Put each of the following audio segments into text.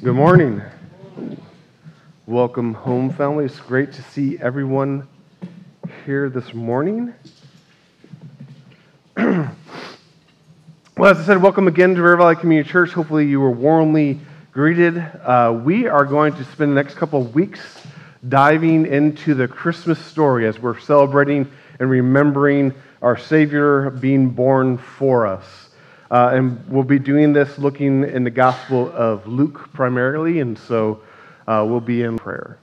Good morning. Welcome home, family. It's great to see everyone here this morning. well, as I said, welcome again to River Valley Community Church. Hopefully, you were warmly greeted. Uh, we are going to spend the next couple of weeks diving into the Christmas story as we're celebrating and remembering our Savior being born for us. Uh, and we'll be doing this looking in the Gospel of Luke primarily, and so uh, we'll be in prayer.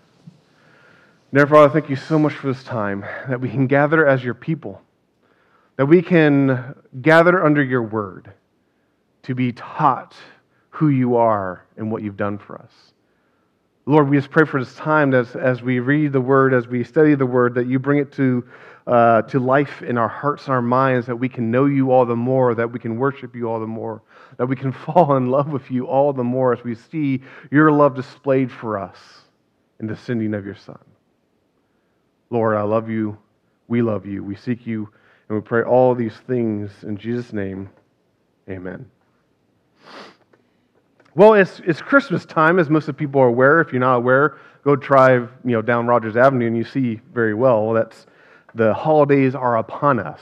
Dear Father, thank you so much for this time that we can gather as your people, that we can gather under your word to be taught who you are and what you've done for us. Lord, we just pray for this time as, as we read the word, as we study the word, that you bring it to uh, to life in our hearts and our minds, that we can know you all the more, that we can worship you all the more, that we can fall in love with you all the more as we see your love displayed for us in the sending of your Son. Lord, I love you. We love you. We seek you. And we pray all these things in Jesus' name. Amen. Well, it's, it's Christmas time, as most of the people are aware. If you're not aware, go drive you know, down Rogers Avenue and you see very well. That's the holidays are upon us.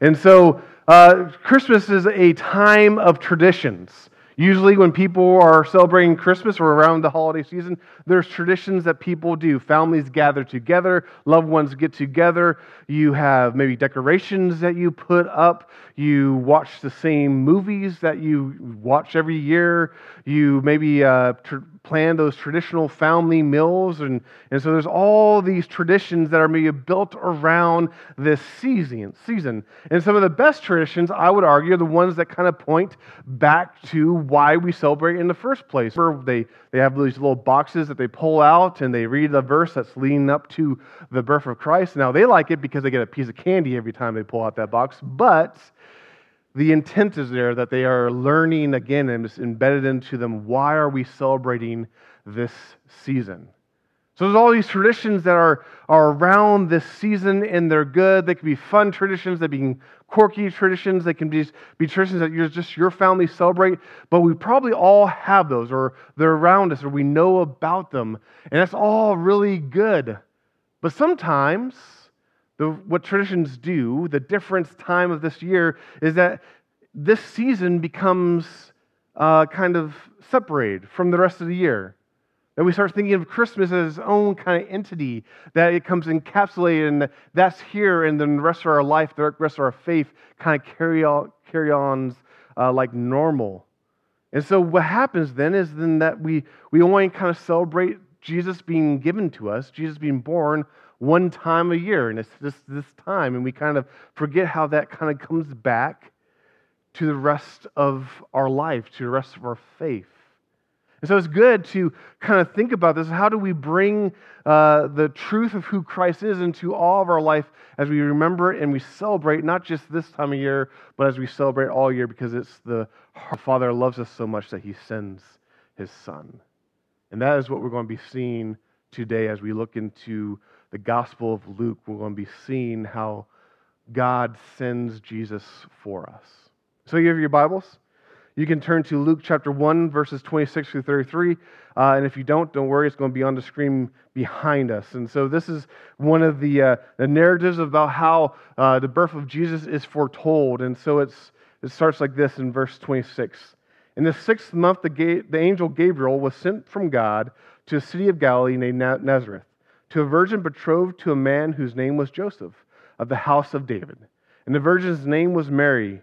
And so, uh, Christmas is a time of traditions. Usually, when people are celebrating Christmas or around the holiday season, there's traditions that people do. Families gather together, loved ones get together. You have maybe decorations that you put up. You watch the same movies that you watch every year. You maybe uh, tr- plan those traditional family meals. And, and so there's all these traditions that are maybe built around this season, season. And some of the best traditions, I would argue, are the ones that kind of point back to why we celebrate in the first place. Where they, they have these little boxes that they pull out and they read the verse that's leading up to the birth of Christ. Now, they like it because they get a piece of candy every time they pull out that box, but the intent is there that they are learning again and it's embedded into them. Why are we celebrating this season? So there's all these traditions that are, are around this season and they're good. They can be fun traditions. They can quirky traditions they can be, be traditions that you're just your family celebrate but we probably all have those or they're around us or we know about them and that's all really good but sometimes the, what traditions do, the difference time of this year, is that this season becomes uh, kind of separated from the rest of the year. That we start thinking of Christmas as its own kind of entity, that it comes encapsulated and that's here, and then the rest of our life, the rest of our faith kind of carry on, carry on uh, like normal. And so what happens then is then that we, we only kind of celebrate Jesus being given to us, Jesus being born one time a year, and it's just this time, and we kind of forget how that kind of comes back to the rest of our life, to the rest of our faith. And so it's good to kind of think about this. How do we bring uh, the truth of who Christ is into all of our life as we remember it and we celebrate, not just this time of year, but as we celebrate all year because it's the Father loves us so much that he sends his Son. And that is what we're going to be seeing today as we look into the Gospel of Luke, we're going to be seeing how God sends Jesus for us. So, you have your Bibles? You can turn to Luke chapter 1, verses 26 through 33. Uh, and if you don't, don't worry, it's going to be on the screen behind us. And so, this is one of the, uh, the narratives about how uh, the birth of Jesus is foretold. And so, it's, it starts like this in verse 26. In the sixth month, the, ga- the angel Gabriel was sent from God to a city of Galilee named Nazareth to a virgin betrothed to a man whose name was Joseph, of the house of David. And the virgin's name was Mary.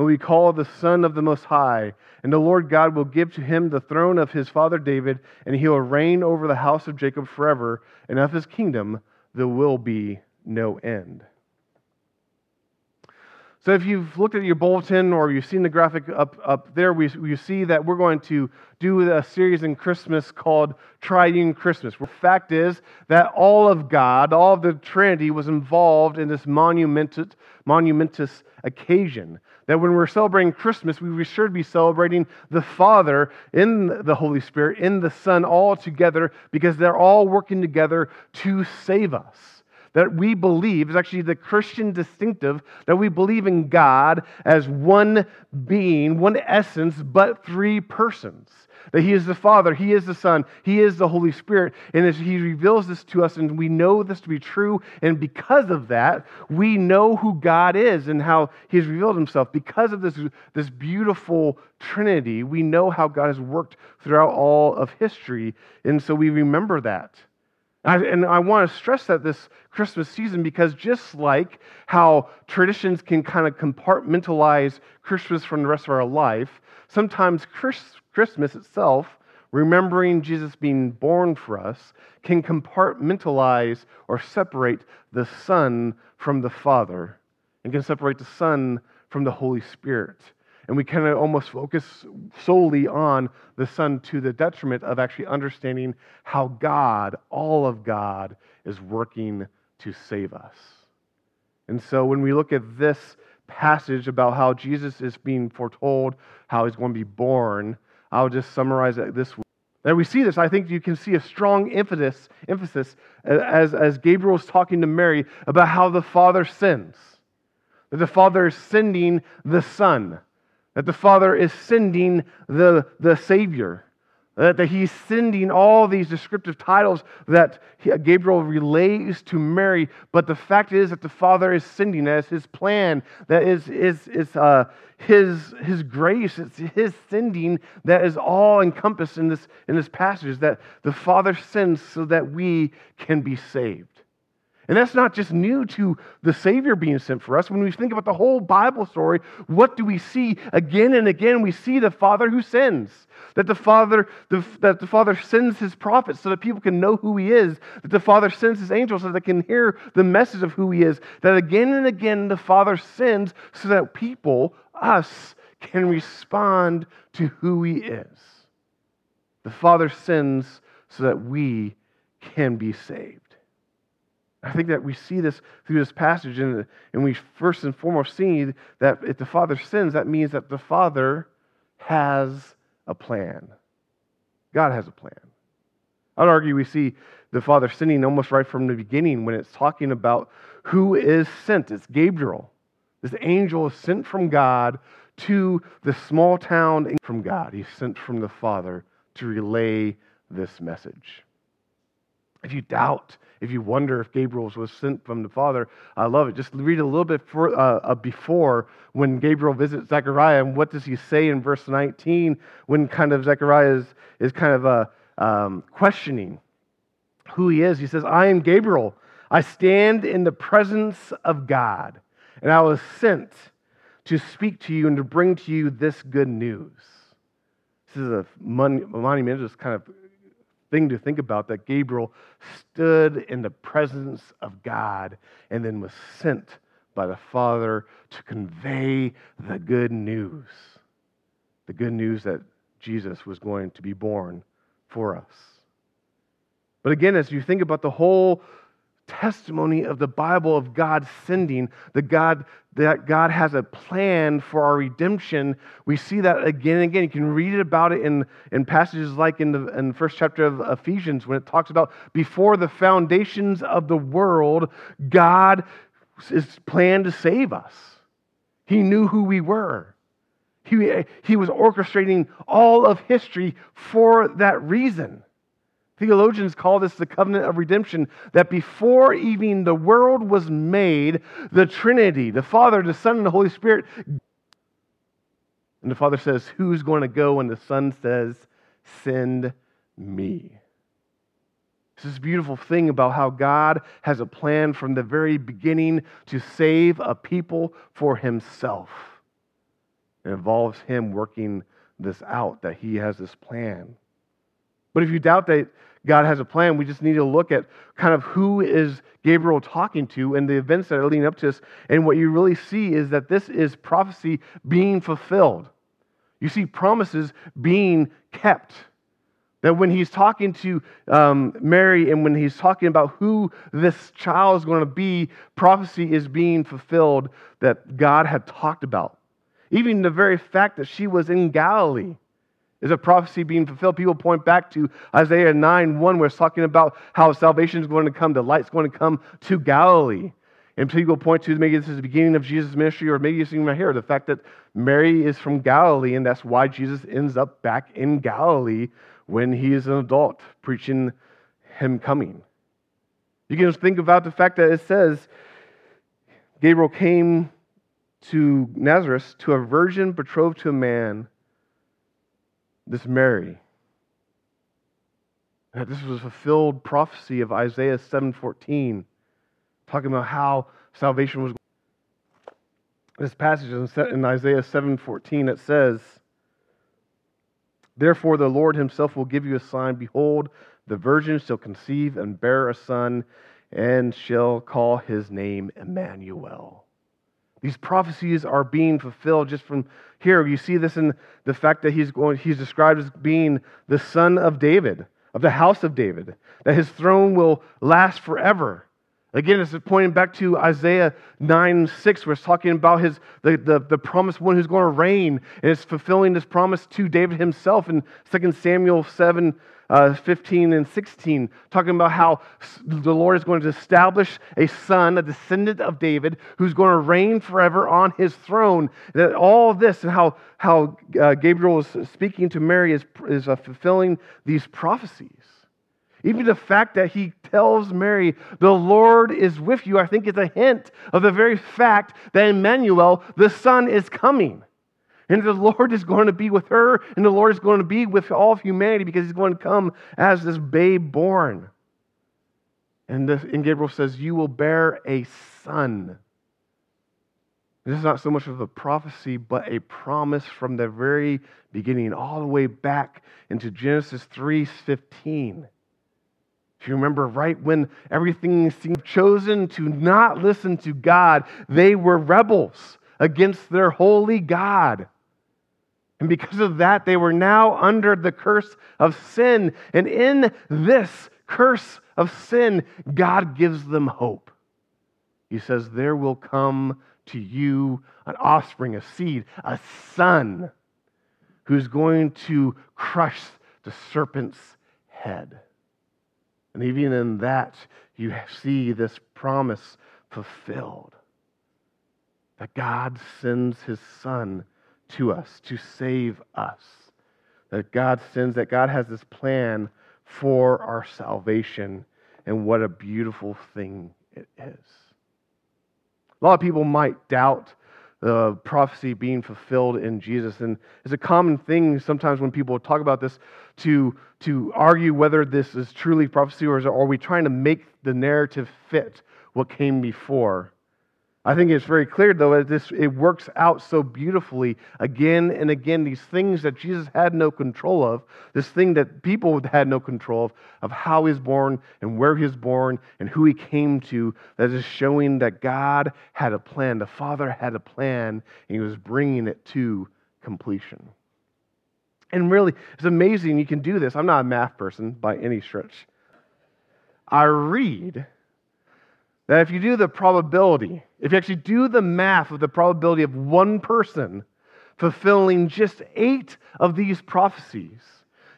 will be called the Son of the Most High. And the Lord God will give to him the throne of his father David, and he will reign over the house of Jacob forever, and of his kingdom there will be no end. So if you've looked at your bulletin or you've seen the graphic up, up there, we, we see that we're going to do a series in Christmas called Triune Christmas. The fact is that all of God, all of the Trinity was involved in this monumentous, monumentous occasion. That when we're celebrating Christmas, we should be celebrating the Father in the Holy Spirit, in the Son, all together because they're all working together to save us that we believe is actually the Christian distinctive that we believe in God as one being, one essence, but three persons. That He is the Father, He is the Son, He is the Holy Spirit. And as He reveals this to us, and we know this to be true, and because of that, we know who God is and how He has revealed Himself. Because of this, this beautiful Trinity, we know how God has worked throughout all of history. And so we remember that. And I want to stress that this Christmas season because just like how traditions can kind of compartmentalize Christmas from the rest of our life, sometimes Christmas itself, remembering Jesus being born for us, can compartmentalize or separate the Son from the Father and can separate the Son from the Holy Spirit and we kind of almost focus solely on the Son to the detriment of actually understanding how God, all of God, is working to save us. And so when we look at this passage about how Jesus is being foretold, how he's going to be born, I'll just summarize it this way. That we see this, I think you can see a strong emphasis, emphasis as, as Gabriel is talking to Mary about how the Father sends. That the Father is sending the Son that the Father is sending the, the Savior, that, that He's sending all these descriptive titles that Gabriel relays to Mary. But the fact is that the Father is sending as His plan, that is, is, is uh, his, his grace, it's His sending that is all encompassed in this, in this passage, that the Father sends so that we can be saved. And that's not just new to the Savior being sent for us. When we think about the whole Bible story, what do we see again and again? We see the Father who sends. That the Father, the, that the Father sends his prophets so that people can know who he is. That the Father sends his angels so that they can hear the message of who he is. That again and again the Father sends so that people, us, can respond to who he is. The Father sends so that we can be saved. I think that we see this through this passage, and, and we first and foremost see that if the Father sins, that means that the Father has a plan. God has a plan. I'd argue we see the Father sinning almost right from the beginning when it's talking about who is sent. It's Gabriel. This angel is sent from God to the small town from God. He's sent from the Father to relay this message. If you doubt if you wonder if Gabriel was sent from the Father, I love it. Just read a little bit for, uh, uh, before when Gabriel visits Zechariah, and what does he say in verse 19 when kind of Zechariah is, is kind of uh, um, questioning who he is? He says, I am Gabriel. I stand in the presence of God, and I was sent to speak to you and to bring to you this good news. This is a monumental kind of thing to think about that Gabriel stood in the presence of God and then was sent by the Father to convey the good news. The good news that Jesus was going to be born for us. But again, as you think about the whole testimony of the Bible of God sending, the God that God has a plan for our redemption. We see that again and again. You can read about it in, in passages like in the, in the first chapter of Ephesians when it talks about before the foundations of the world, God is planned to save us. He knew who we were. He, he was orchestrating all of history for that reason. Theologians call this the covenant of redemption, that before even the world was made, the Trinity, the Father, the Son, and the Holy Spirit, and the Father says, Who's going to go? And the Son says, Send me. This beautiful thing about how God has a plan from the very beginning to save a people for himself. It involves him working this out, that he has this plan. But if you doubt that God has a plan. We just need to look at kind of who is Gabriel talking to and the events that are leading up to this. And what you really see is that this is prophecy being fulfilled. You see promises being kept. That when he's talking to um, Mary and when he's talking about who this child is going to be, prophecy is being fulfilled that God had talked about. Even the very fact that she was in Galilee is a prophecy being fulfilled. People point back to Isaiah 9 1, where it's talking about how salvation is going to come, the light's going to come to Galilee. And people point to maybe this is the beginning of Jesus' ministry, or maybe it's even right here the fact that Mary is from Galilee, and that's why Jesus ends up back in Galilee when he is an adult, preaching him coming. You can just think about the fact that it says Gabriel came to Nazareth to a virgin betrothed to a man this Mary. That this was a fulfilled prophecy of Isaiah 7:14, talking about how salvation was. This passage in Isaiah 7:14 it says, "Therefore the Lord Himself will give you a sign: Behold, the virgin shall conceive and bear a son, and shall call his name Emmanuel." These prophecies are being fulfilled just from here. You see this in the fact that he's, going, he's described as being the son of David, of the house of David, that his throne will last forever. Again, it's pointing back to Isaiah 9 6, where it's talking about his, the, the, the promised one who's going to reign, and it's fulfilling this promise to David himself in 2 Samuel 7 uh, 15 and 16, talking about how the Lord is going to establish a son, a descendant of David, who's going to reign forever on his throne. That all this and how, how uh, Gabriel is speaking to Mary is, is uh, fulfilling these prophecies. Even the fact that he tells Mary, the Lord is with you, I think is a hint of the very fact that Emmanuel, the Son, is coming. And the Lord is going to be with her, and the Lord is going to be with all of humanity because he's going to come as this babe born. And, and Gabriel says, You will bear a son. This is not so much of a prophecy, but a promise from the very beginning, all the way back into Genesis 3:15. If you remember, right when everything seemed chosen to not listen to God, they were rebels against their holy God. And because of that, they were now under the curse of sin. And in this curse of sin, God gives them hope. He says, There will come to you an offspring, a seed, a son who's going to crush the serpent's head. And even in that, you see this promise fulfilled that God sends his son to us to save us. That God sends, that God has this plan for our salvation, and what a beautiful thing it is. A lot of people might doubt the prophecy being fulfilled in Jesus. And it's a common thing sometimes when people talk about this to, to argue whether this is truly prophecy or, are we trying to make the narrative fit what came before. I think it's very clear, though, that this, it works out so beautifully again and again. These things that Jesus had no control of, this thing that people had no control of, of how he's born and where he's born and who he came to, that is showing that God had a plan. The Father had a plan, and he was bringing it to completion. And really, it's amazing you can do this. I'm not a math person by any stretch. I read that if you do the probability, if you actually do the math of the probability of one person fulfilling just eight of these prophecies,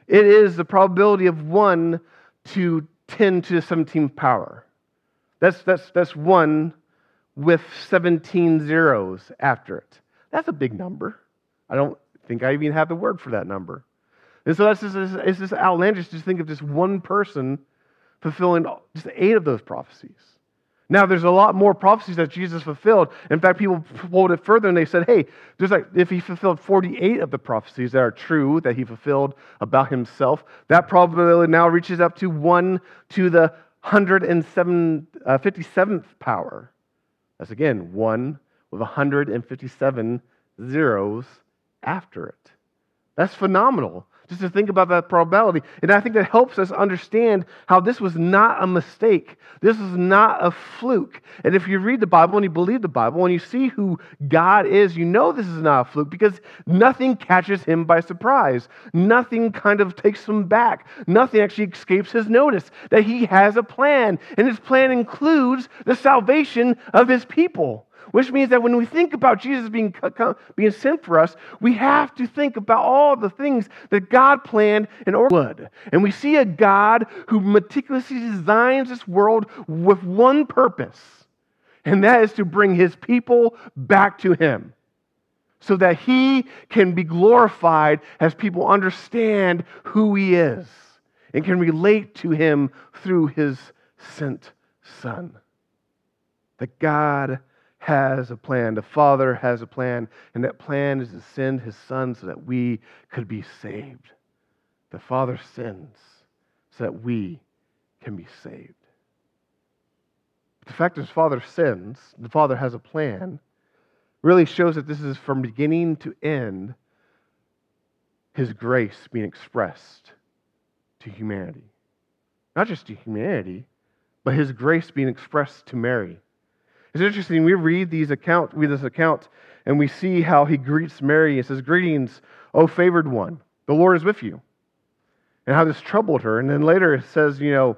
it is the probability of one to 10 to the 17th power. That's, that's, that's one with 17 zeros after it. That's a big number. I don't think I even have the word for that number. And so that's just, it's just outlandish to think of just one person fulfilling just eight of those prophecies. Now, there's a lot more prophecies that Jesus fulfilled. In fact, people pulled it further and they said, hey, there's like, if he fulfilled 48 of the prophecies that are true that he fulfilled about himself, that probability now reaches up to 1 to the 157th uh, power. That's again 1 with 157 zeros after it. That's phenomenal just to think about that probability. And I think that helps us understand how this was not a mistake. This is not a fluke. And if you read the Bible and you believe the Bible and you see who God is, you know this is not a fluke because nothing catches him by surprise. Nothing kind of takes him back. Nothing actually escapes his notice. That he has a plan. And his plan includes the salvation of his people. Which means that when we think about Jesus being, being sent for us, we have to think about all the things that God planned in order. And we see a God who meticulously designs this world with one purpose, and that is to bring his people back to him so that he can be glorified as people understand who he is and can relate to him through his sent son. That God has a plan. The Father has a plan, and that plan is to send his Son so that we could be saved. The Father sends so that we can be saved. But the fact that his Father sends, the Father has a plan, really shows that this is from beginning to end his grace being expressed to humanity. Not just to humanity, but his grace being expressed to Mary. It's interesting. We read these account, read this account, and we see how he greets Mary. He says, "Greetings, O favored one. The Lord is with you." And how this troubled her. And then later it says, you know,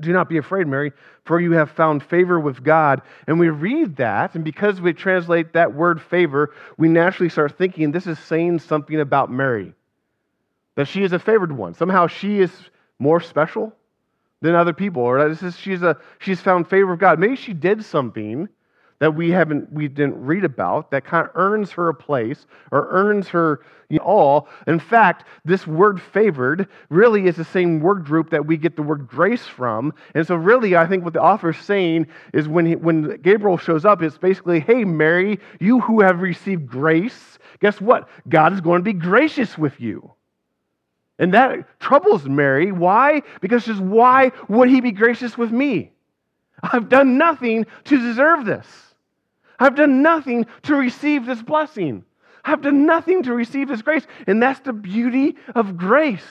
do not be afraid, Mary, for you have found favor with God. And we read that, and because we translate that word favor, we naturally start thinking this is saying something about Mary. That she is a favored one. Somehow she is more special than other people, or this is, she's, a, she's found favor of God. Maybe she did something that we haven't we didn't read about that kind of earns her a place or earns her you know, all. In fact, this word favored really is the same word group that we get the word grace from. And so really I think what the author is saying is when he, when Gabriel shows up it's basically, "Hey Mary, you who have received grace, guess what? God is going to be gracious with you." And that troubles Mary. Why? Because she says, why would he be gracious with me? I've done nothing to deserve this. I've done nothing to receive this blessing. I've done nothing to receive this grace. And that's the beauty of grace.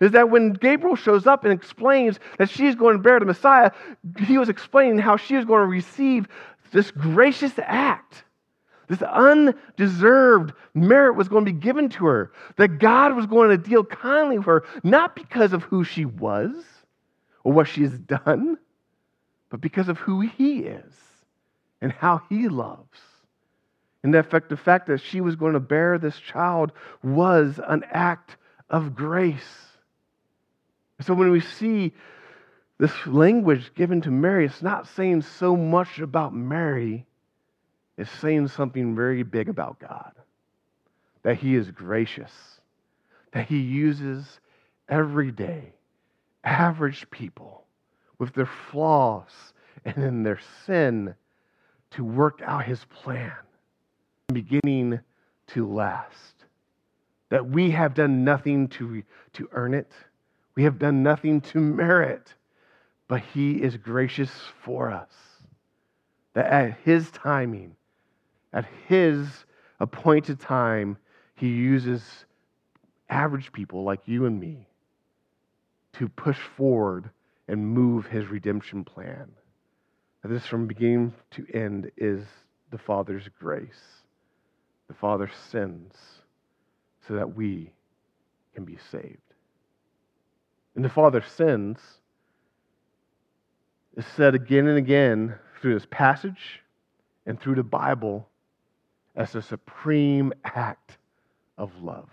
Is that when Gabriel shows up and explains that she's going to bear the Messiah, he was explaining how she is going to receive this gracious act this undeserved merit was going to be given to her. That God was going to deal kindly with her, not because of who she was or what she has done, but because of who He is and how He loves. And the fact, the fact that she was going to bear this child was an act of grace. So when we see this language given to Mary, it's not saying so much about Mary is saying something very big about God that He is gracious, that He uses everyday, average people with their flaws and in their sin to work out His plan, beginning to last. That we have done nothing to, to earn it, we have done nothing to merit, but He is gracious for us. That at His timing, at his appointed time, he uses average people like you and me to push forward and move his redemption plan. this, from beginning to end, is the Father's grace. The Father sends so that we can be saved. And the Father sends is said again and again through this passage and through the Bible as a supreme act of love.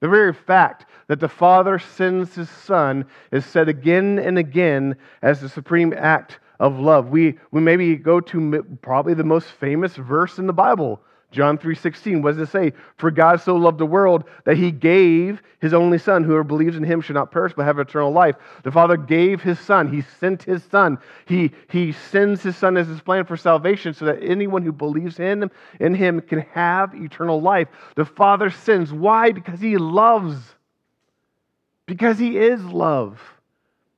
The very fact that the Father sends His Son is said again and again as the supreme act of love. We, we maybe go to probably the most famous verse in the Bible, John 3:16, what does it say? For God so loved the world that he gave his only son. Whoever believes in him should not perish but have eternal life. The Father gave his son. He sent his son. He, he sends his son as his plan for salvation so that anyone who believes in him, in him can have eternal life. The Father sends. Why? Because he loves. Because he is love.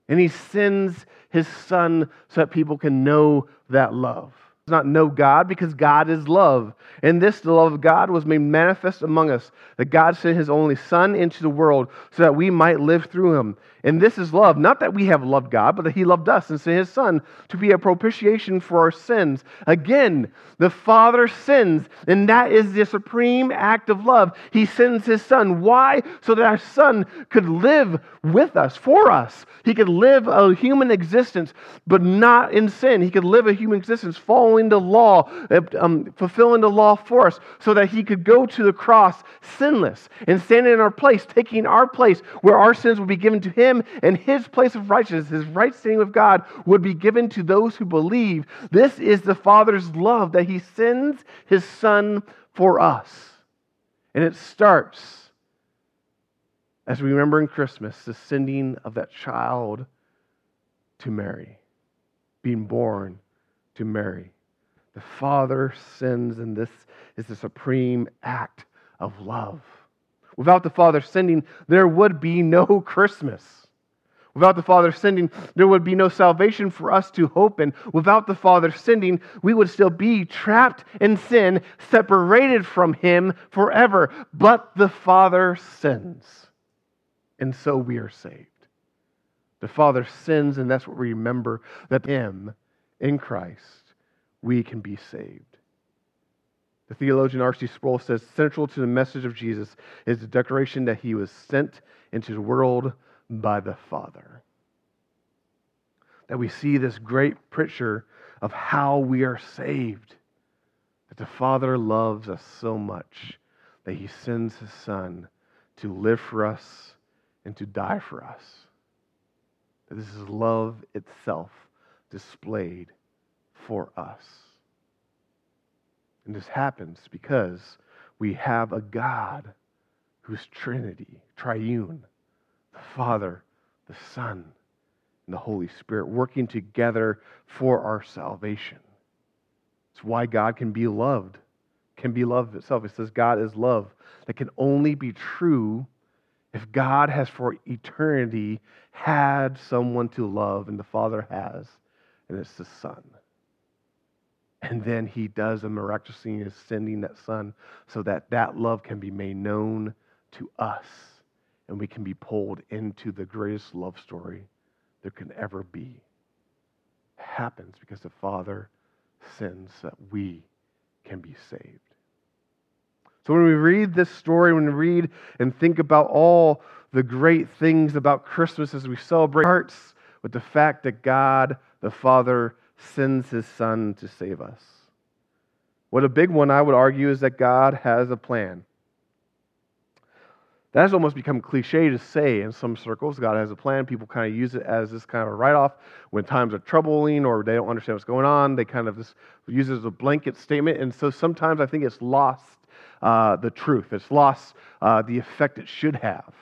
And he sends his son so that people can know that love. Not know God because God is love. And this, the love of God, was made manifest among us, that God sent his only Son into the world so that we might live through him. And this is love, not that we have loved God, but that he loved us and sent his Son to be a propitiation for our sins. Again, the Father sins, and that is the supreme act of love. He sends his Son. Why? So that our Son could live with us, for us. He could live a human existence, but not in sin. He could live a human existence following the law, um, fulfilling the law for us, so that he could go to the cross sinless and stand in our place, taking our place where our sins would be given to him him and his place of righteousness, his right standing with God, would be given to those who believe. This is the Father's love that he sends his Son for us. And it starts, as we remember in Christmas, the sending of that child to Mary, being born to Mary. The Father sends, and this is the supreme act of love. Without the Father sending, there would be no Christmas. Without the Father sending, there would be no salvation for us to hope in. Without the Father sending, we would still be trapped in sin, separated from Him forever. But the Father sends, and so we are saved. The Father sends, and that's what we remember that Him, in Christ, we can be saved. The theologian R.C. Sproul says central to the message of Jesus is the declaration that He was sent into the world by the Father. That we see this great picture of how we are saved. That the Father loves us so much that he sends his Son to live for us and to die for us. That this is love itself displayed for us. And this happens because we have a God who's Trinity, triune, the Father, the Son, and the Holy Spirit working together for our salvation. It's why God can be loved, can be love itself. It says God is love. That can only be true if God has for eternity had someone to love, and the Father has, and it's the Son. And then he does a miraculous thing is sending that Son so that that love can be made known to us and we can be pulled into the greatest love story there can ever be. It happens because the Father sends that we can be saved. So when we read this story, when we read and think about all the great things about Christmas as we celebrate, hearts with the fact that God, the Father, sends his Son to save us. What a big one I would argue is that God has a plan. That has almost become cliche to say in some circles. God has a plan. People kind of use it as this kind of a write off when times are troubling or they don't understand what's going on. They kind of just use it as a blanket statement. And so sometimes I think it's lost uh, the truth, it's lost uh, the effect it should have.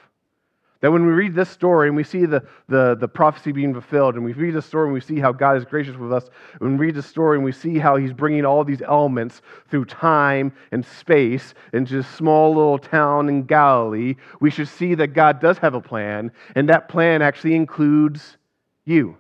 That when we read this story and we see the, the, the prophecy being fulfilled, and we read the story and we see how God is gracious with us, when we read the story and we see how He's bringing all these elements through time and space into this small little town in Galilee, we should see that God does have a plan, and that plan actually includes you.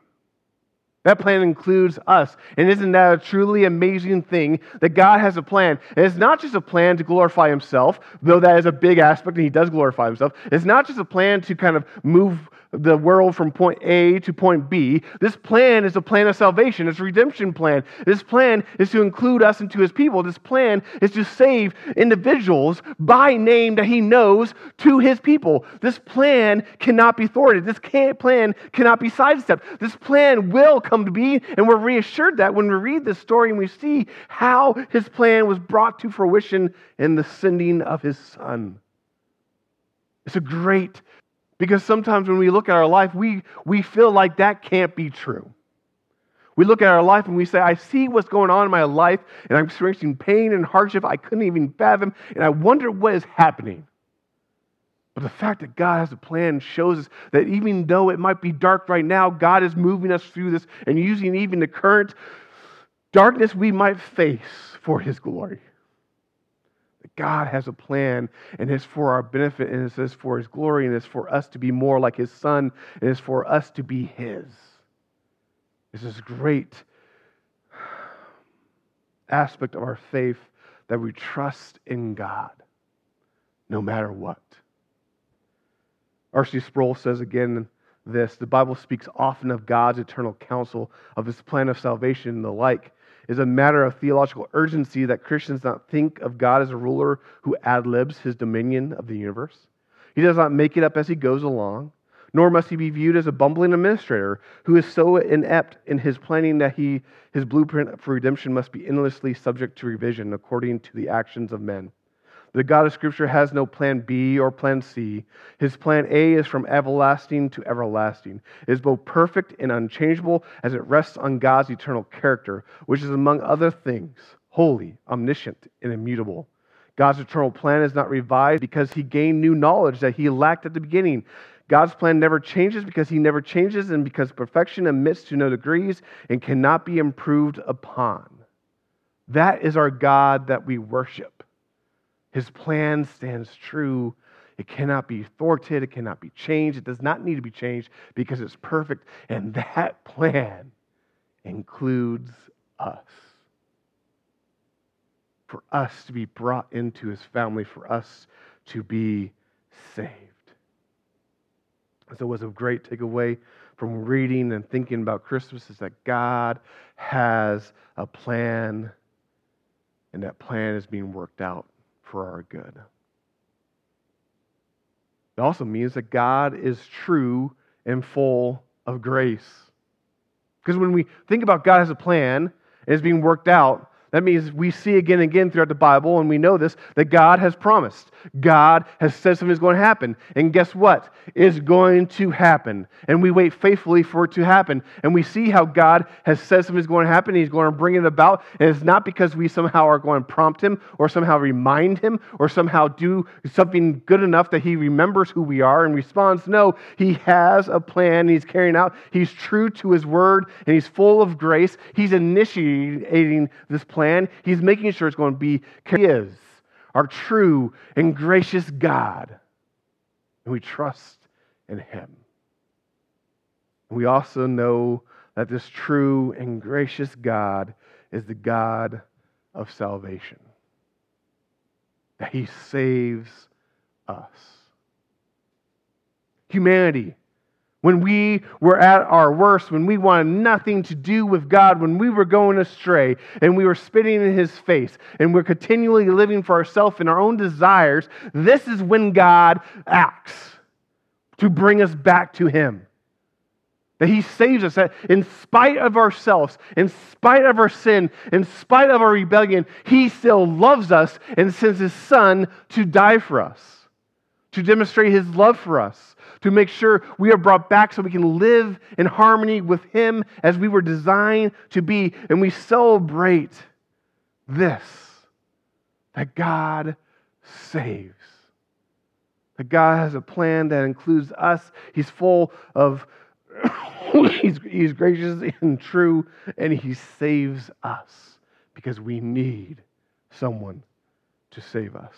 That plan includes us. And isn't that a truly amazing thing that God has a plan? And it's not just a plan to glorify himself, though that is a big aspect and he does glorify himself. It's not just a plan to kind of move the world from point A to point B. This plan is a plan of salvation. It's a redemption plan. This plan is to include us into his people. This plan is to save individuals by name that he knows to his people. This plan cannot be thwarted. This plan cannot be sidestepped. This plan will come to be, and we're reassured that when we read this story and we see how his plan was brought to fruition in the sending of his son. It's a great because sometimes when we look at our life, we, we feel like that can't be true. We look at our life and we say, I see what's going on in my life, and I'm experiencing pain and hardship I couldn't even fathom, and I wonder what is happening. But the fact that God has a plan shows us that even though it might be dark right now, God is moving us through this and using even the current darkness we might face for His glory. God has a plan, and it's for our benefit, and it's for His glory, and it's for us to be more like His Son, and it's for us to be His. This is great. aspect of our faith that we trust in God no matter what. R.C. Sproul says again this the Bible speaks often of God's eternal counsel, of his plan of salvation, and the like. Is a matter of theological urgency that Christians not think of God as a ruler who ad libs his dominion of the universe. He does not make it up as he goes along, nor must he be viewed as a bumbling administrator who is so inept in his planning that he, his blueprint for redemption must be endlessly subject to revision according to the actions of men. The God of Scripture has no plan B or plan C. His plan A is from everlasting to everlasting. It is both perfect and unchangeable as it rests on God's eternal character, which is, among other things, holy, omniscient, and immutable. God's eternal plan is not revised because he gained new knowledge that he lacked at the beginning. God's plan never changes because he never changes and because perfection admits to no degrees and cannot be improved upon. That is our God that we worship. His plan stands true. It cannot be thwarted. It cannot be changed. It does not need to be changed because it's perfect. And that plan includes us. For us to be brought into his family, for us to be saved. So, what's a great takeaway from reading and thinking about Christmas is that God has a plan, and that plan is being worked out for our good. It also means that God is true and full of grace. Because when we think about God as a plan, and it's being worked out, that means we see again and again throughout the Bible, and we know this, that God has promised. God has said something is going to happen. And guess what? It's going to happen. And we wait faithfully for it to happen. And we see how God has said something is going to happen. He's going to bring it about. And it's not because we somehow are going to prompt him or somehow remind him or somehow do something good enough that he remembers who we are and responds. No, he has a plan. He's carrying out. He's true to his word and he's full of grace. He's initiating this plan plan. He's making sure it's going to be He is our true and gracious God. And we trust in Him. We also know that this true and gracious God is the God of salvation, that He saves us. Humanity when we were at our worst, when we wanted nothing to do with God, when we were going astray and we were spitting in His face and we're continually living for ourselves and our own desires, this is when God acts to bring us back to Him. That He saves us, that in spite of ourselves, in spite of our sin, in spite of our rebellion, He still loves us and sends His Son to die for us, to demonstrate His love for us to make sure we are brought back so we can live in harmony with Him as we were designed to be. And we celebrate this that God saves. That God has a plan that includes us. He's full of, he's, he's gracious and true, and He saves us because we need someone to save us.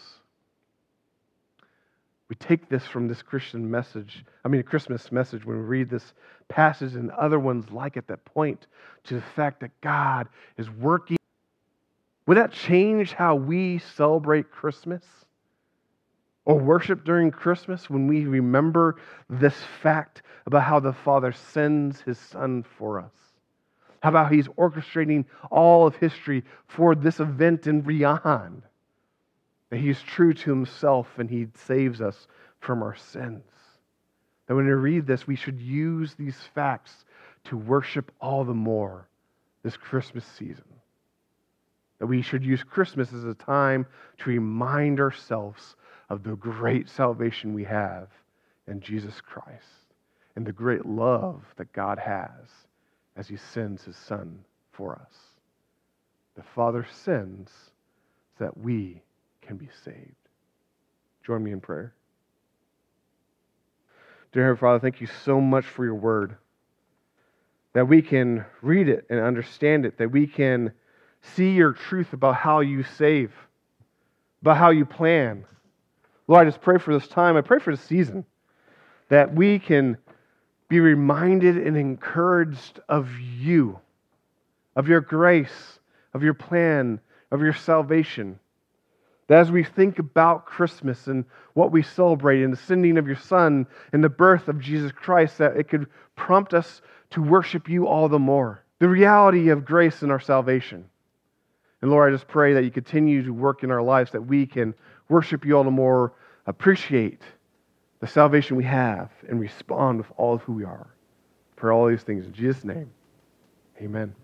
We take this from this Christian message, I mean, a Christmas message, when we read this passage and other ones like it that point to the fact that God is working. Would that change how we celebrate Christmas or worship during Christmas when we remember this fact about how the Father sends his Son for us? How about he's orchestrating all of history for this event and beyond? That He's true to Himself and He saves us from our sins. That when we read this, we should use these facts to worship all the more this Christmas season. That we should use Christmas as a time to remind ourselves of the great salvation we have in Jesus Christ and the great love that God has as He sends His Son for us. The Father sends that we can be saved. Join me in prayer. Dear Heavenly Father, thank you so much for your word. That we can read it and understand it, that we can see your truth about how you save, about how you plan. Lord, I just pray for this time. I pray for this season that we can be reminded and encouraged of you, of your grace, of your plan, of your salvation. That as we think about Christmas and what we celebrate and the sending of your Son and the birth of Jesus Christ, that it could prompt us to worship you all the more. The reality of grace and our salvation. And Lord, I just pray that you continue to work in our lives that we can worship you all the more, appreciate the salvation we have, and respond with all of who we are. For all these things in Jesus' name, amen.